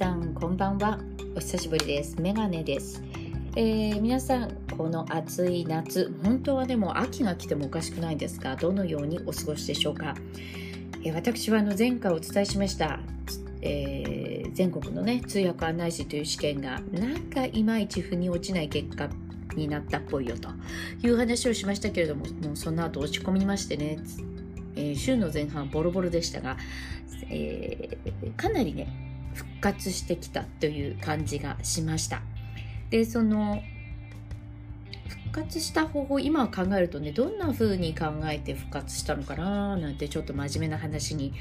さんこんばんは。お久しぶりです。メガネです、えー皆さんこの暑い夏本当はでも秋が来てもおかしくないですがどのようにお過ごしでしょうか、えー私はあの前回お伝えしました、えー全国のね通訳案内士という試験がなんかいまいち腑に落ちない結果になったっぽいよと。いう話をしましたけれどももうその後落ち込みましてね、えー週の前半ボロボロでしたが、えーかなりね活してきたという感じがしました。でその復活した方法今考えるとねどんな風に考えて復活したのかななんてちょっと真面目な話に、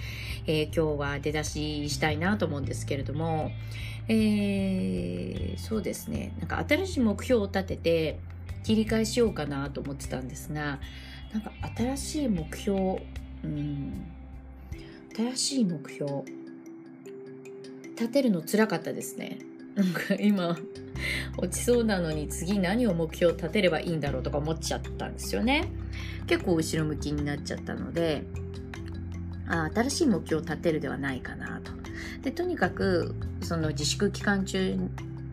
えー今日は出だししたいなと思うんですけれども、えーそうですね。なんか新しい目標を立てて切り替えしようかなと思ってたんですがなんか新しい目標うん新しい目標。立てるのつらかったですね。なんか今落ちそうなのに次何を目標立てればいいんだろうとか思っちゃったんですよね。結構後ろ向きになっちゃったのであ新しい目標を立てるではないかなと。でとにかくその自粛期間中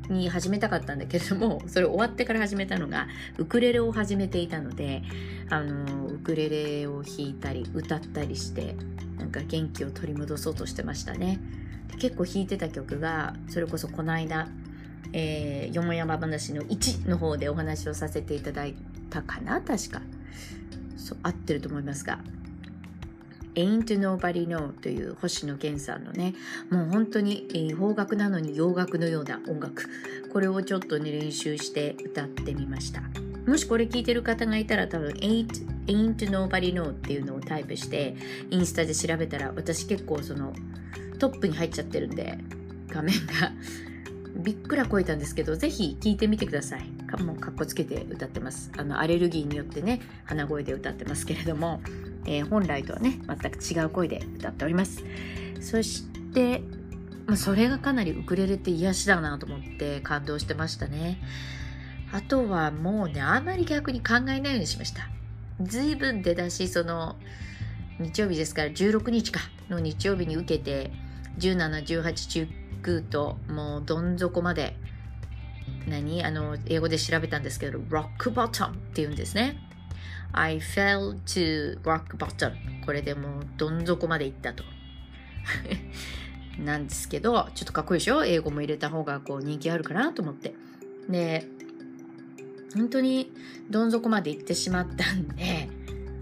に始めたかったんだけれども それ終わってから始めたのがウクレレを始めていたのであのウクレレを弾いたり歌ったりしてなんか元気を取り戻そうとしてましたね。で結構弾いてた曲がそれこそこの間、えー、よもやま話の1の方でお話をさせていただいたかな確か。そう合ってると思いますが。Ain't Nobody Know という星野源さんのねもう本当に、えー邦楽なのに洋楽のような音楽。これをちょっとね練習して歌ってみました。もしこれ聞いてる方がいたら多分 Ain't, Ain't Nobody Know っていうのをタイプしてインスタで調べたら私結構そのトップに入っちゃってるんで画面が。びっくら超えたんですけどぜひ聞いてみてください。かもうかっこつけて歌ってます。あのアレルギーによってね鼻声で歌ってますけれども、えー本来とはね全く違う声で歌っております。そして、まあ、それがかなりウクレレって癒しだなと思って感動してましたね。あとはもうねあんまり逆に考えないようにしました。随分出だしその日曜日ですから16日かの日曜日に受けて1718 19ともうどん底まで何？あの英語で調べたんですけど rock bottom って言うんですね。I fell to rock bottom. これでもうどん底まで行ったと。なんですけどちょっとかっこいいでしょ？英語も入れた方がこう人気あるかなと思って。で本当にどん底まで行ってしまったんで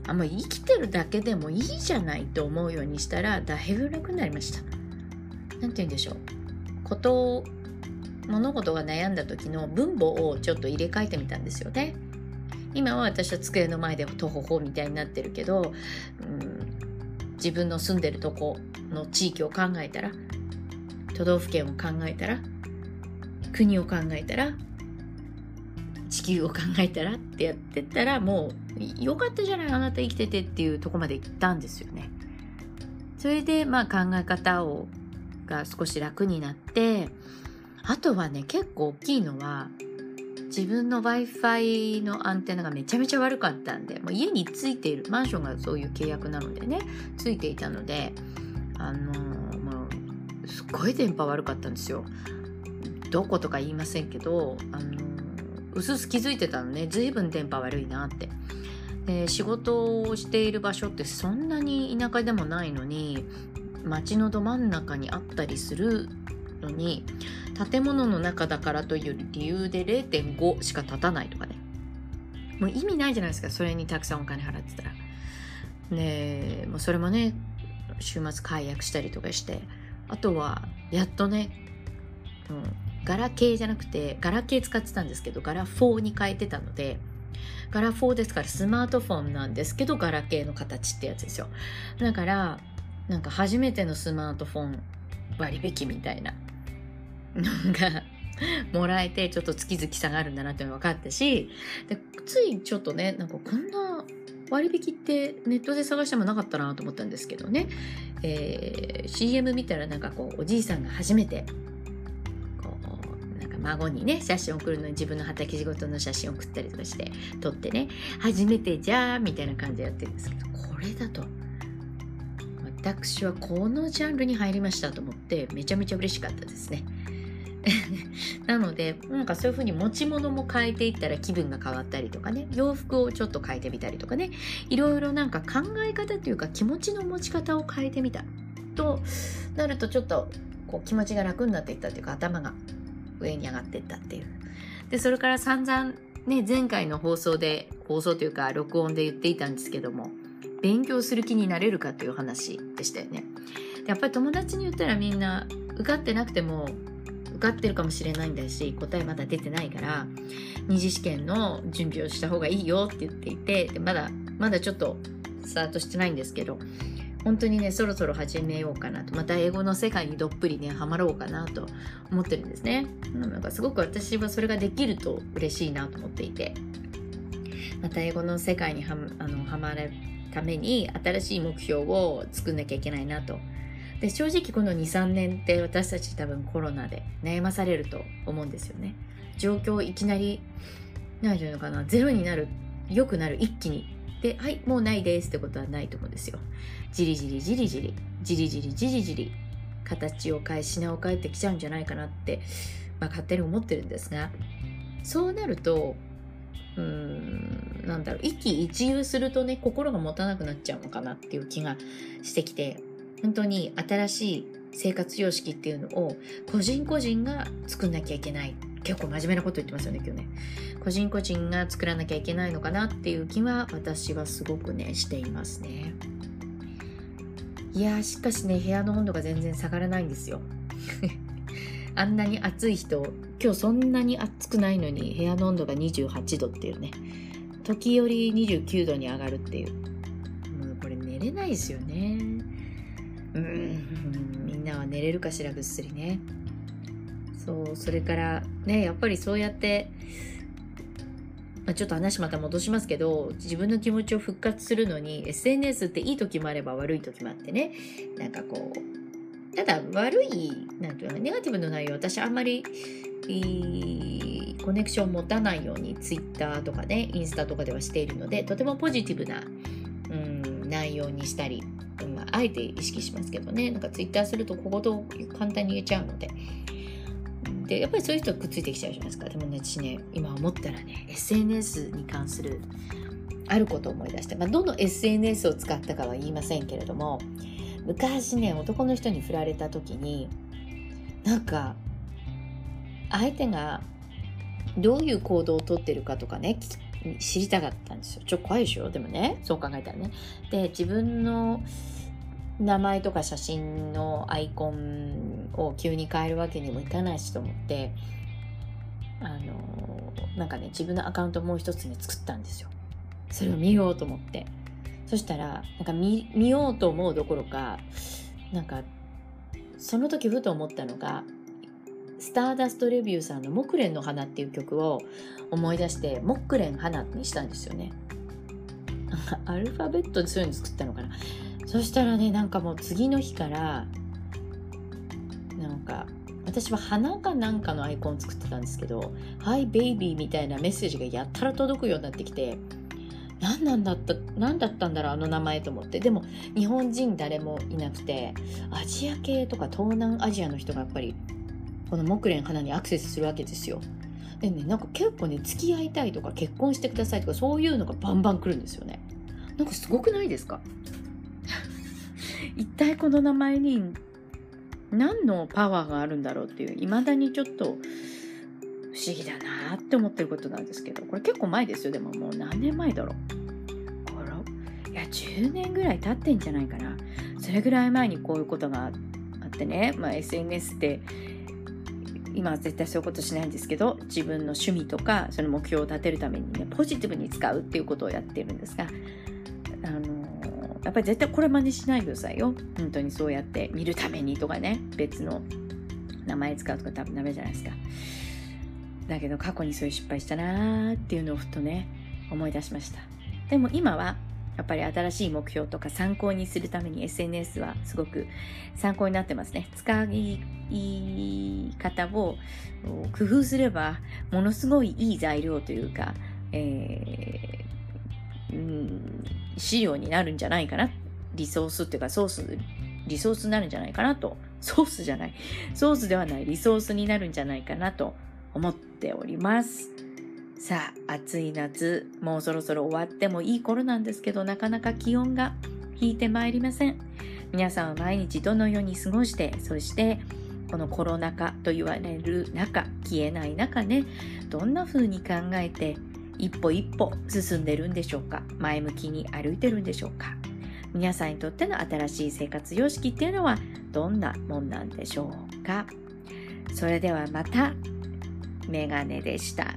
あもう生きてるだけでもいいじゃないと思うようにしたらだいぶ楽になりました。なんて言うんでしょう？ことを物事が悩んだ時の分母をちょっと入れ替えてみたんですよね。今は私は机の前で徒歩歩みたいになってるけど、うん、自分の住んでるとこの地域を考えたら都道府県を考えたら国を考えたら地球を考えたらってやってったらもうよかったじゃないあなた生きててっていうとこまで行ったんですよね。それでまあ考え方をが少し楽になってあとはね結構大きいのは自分の w i f i のアンテナがめちゃめちゃ悪かったんでもう家についているマンションがそういう契約なのでねついていたのであのーもうすっごい電波悪かったんですよ。どことか言いませんけどあのーうすうす気づいてたのね随分電波悪いなって。で仕事をしている場所ってそんなに田舎でもないのに街のど真ん中にあったりするのに建物の中だからという理由で0.5しか立たないとかね。もう意味ないじゃないですかそれにたくさんお金払ってたら。でもうそれもね週末解約したりとかして。あとはやっとね、うん、ガラケーじゃなくてガラケー使ってたんですけどガラ4に変えてたのでガラ4ですからスマートフォンなんですけどガラケーの形ってやつですよ。だからなんか初めてのスマートフォン割引みたいな。がもらえてちょっと月々下がるんだなって分かったしでついちょっとねなんかこんな割引ってネットで探してもなかったなと思ったんですけどね、えー CM 見たらなんかこうおじいさんが初めてこうなんか孫にね写真送るのに自分の畑仕事の写真送ったりとかして撮ってね初めてじゃあみたいな感じでやってるんですけどこれだと私はこのジャンルに入りましたと思ってめちゃめちゃ嬉しかったですね。なのでなんかそういうふうに持ち物も変えていったら気分が変わったりとかね洋服をちょっと変えてみたりとかねいろいろなんか考え方というか気持ちの持ち方を変えてみたとなるとちょっとこう気持ちが楽になっていったというか頭が上に上がっていったっていう。でそれから散々ね前回の放送で放送というか録音で言っていたんですけども勉強する気になれるかという話でしたよね。やっぱり友達に言ったらみんな受かってなくても受かってるかもしれないんだし答えまだ出てないから二次試験の準備をした方がいいよって言っていてまだまだちょっとスタートしてないんですけど本当にねそろそろ始めようかなと。また英語の世界にどっぷりねハマろうかなと思ってるんですね。なんかすごく私はそれができると嬉しいなと思っていて。また英語の世界にはあのハマるために新しい目標を作んなきゃいけないなとで正直この23年って私たち多分コロナで悩まされると思うんですよね。状況いきなり何て言うのかなゼロになる良くなる一気に。ではいもうないですってことはないと思うんですよ。じりじりじりじりじりじりじりじり形を変え品を変えてきちゃうんじゃないかなって、まあ、勝手に思ってるんですがそうなるとうーんなんだろう一喜一憂するとね心が持たなくなっちゃうのかなっていう気がしてきて。本当に新しい生活様式っていうのを個人個人が作んなきゃいけない。結構真面目なこと言ってますよね今日ね。個人個人が作らなきゃいけないのかなっていう気は私はすごくねしていますね。いやしかしね部屋の温度が全然下がらないんですよ。あんなに暑い人今日そんなに暑くないのに部屋の温度が28度っていうね。時折29度に上がるっていう。もうこれ寝れないですよね。うん。みんなは寝れるかしらぐっすりね。そうそれからねやっぱりそうやってまあ、ちょっと話また戻しますけど自分の気持ちを復活するのに SNS っていい時もあれば悪い時もあってね。なんかこうただ悪いなんていうのネガティブの内容私あんまりコネクションを持たないように Twitter とかねインスタとかではしているのでとてもポジティブな、うん、内容にしたり、うん、あえて意識しますけどね。なんか Twitter するとここと簡単に言えちゃうので。でやっぱりそういう人くっついてきちゃうじゃないですか。でもね私ね今思ったらね SNS に関するあることを思い出して、まあ、どの SNS を使ったかは言いませんけれども昔ね男の人に振られた時になんか相手がどういう行動をとってるかとかね知りたかったんですよ。ちょっと怖いでしょ？でもねそう考えたらね。で自分の名前とか写真のアイコンを急に変えるわけにもいかないしと思ってあのなんかね自分のアカウントもう一つね作ったんですよ。それを見ようと思って。そしたらなんか見ようと思うどころかなんかその時ふと思ったのがスターダストレビューさんの「木蓮の花」っていう曲を思い出して「木蓮花」にしたんですよね。アルファベットでそういうの作ったのかな。そしたらねなんかもう次の日からなんか私は花かなんかのアイコン作ってたんですけど「Hi baby」みたいなメッセージがやったら届くようになってきて何なんだった何だったんだろうあの名前と思って。でも日本人誰もいなくてアジア系とか東南アジアの人がやっぱりこの木蓮花にアクセスするわけですよ。でねなんか結構ね付き合いたいとか結婚してくださいとかそういうのがバンバン来るんですよね。なんかすごくないですか？一体この名前に何のパワーがあるんだろうっていう未だにちょっと不思議だなって思ってることなんですけどこれ結構前ですよ。でももう何年前だろう。いや10年ぐらい経ってんじゃないかな。それぐらい前にこういうことがあってね、まあ、SNS って今は絶対そういうことしないんですけど自分の趣味とかその目標を立てるためにねポジティブに使うっていうことをやってるんですがあのやっぱり絶対これ真似しないでくださいよ。本当にそうやって。見るためにとかね。別の名前使うとか多分ダメじゃないですか。だけど過去にそういう失敗したなーっていうのをふとね思い出しました。でも今はやっぱり新しい目標とか参考にするために SNS はすごく参考になってますね。使い方を工夫すればものすごいいい材料というか、えうん、資料になるんじゃないかな。リソースっていうかソースリソースになるんじゃないかなと、ソースじゃない、ソースではない。リソースになるんじゃないかなと思っております。さあ、暑い夏、もうそろそろ終わってもいい頃なんですけど、なかなか気温が引いてまいりません。皆さんは毎日どのように過ごして、そしてこのコロナ禍と言われる中、消えない中ね、どんな風に考えて一歩一歩進んでるんでしょうか？前向きに歩いてるんでしょうか？皆さんにとっての新しい生活様式っていうのはどんなもんなんでしょうか？それではまた。メガネでした。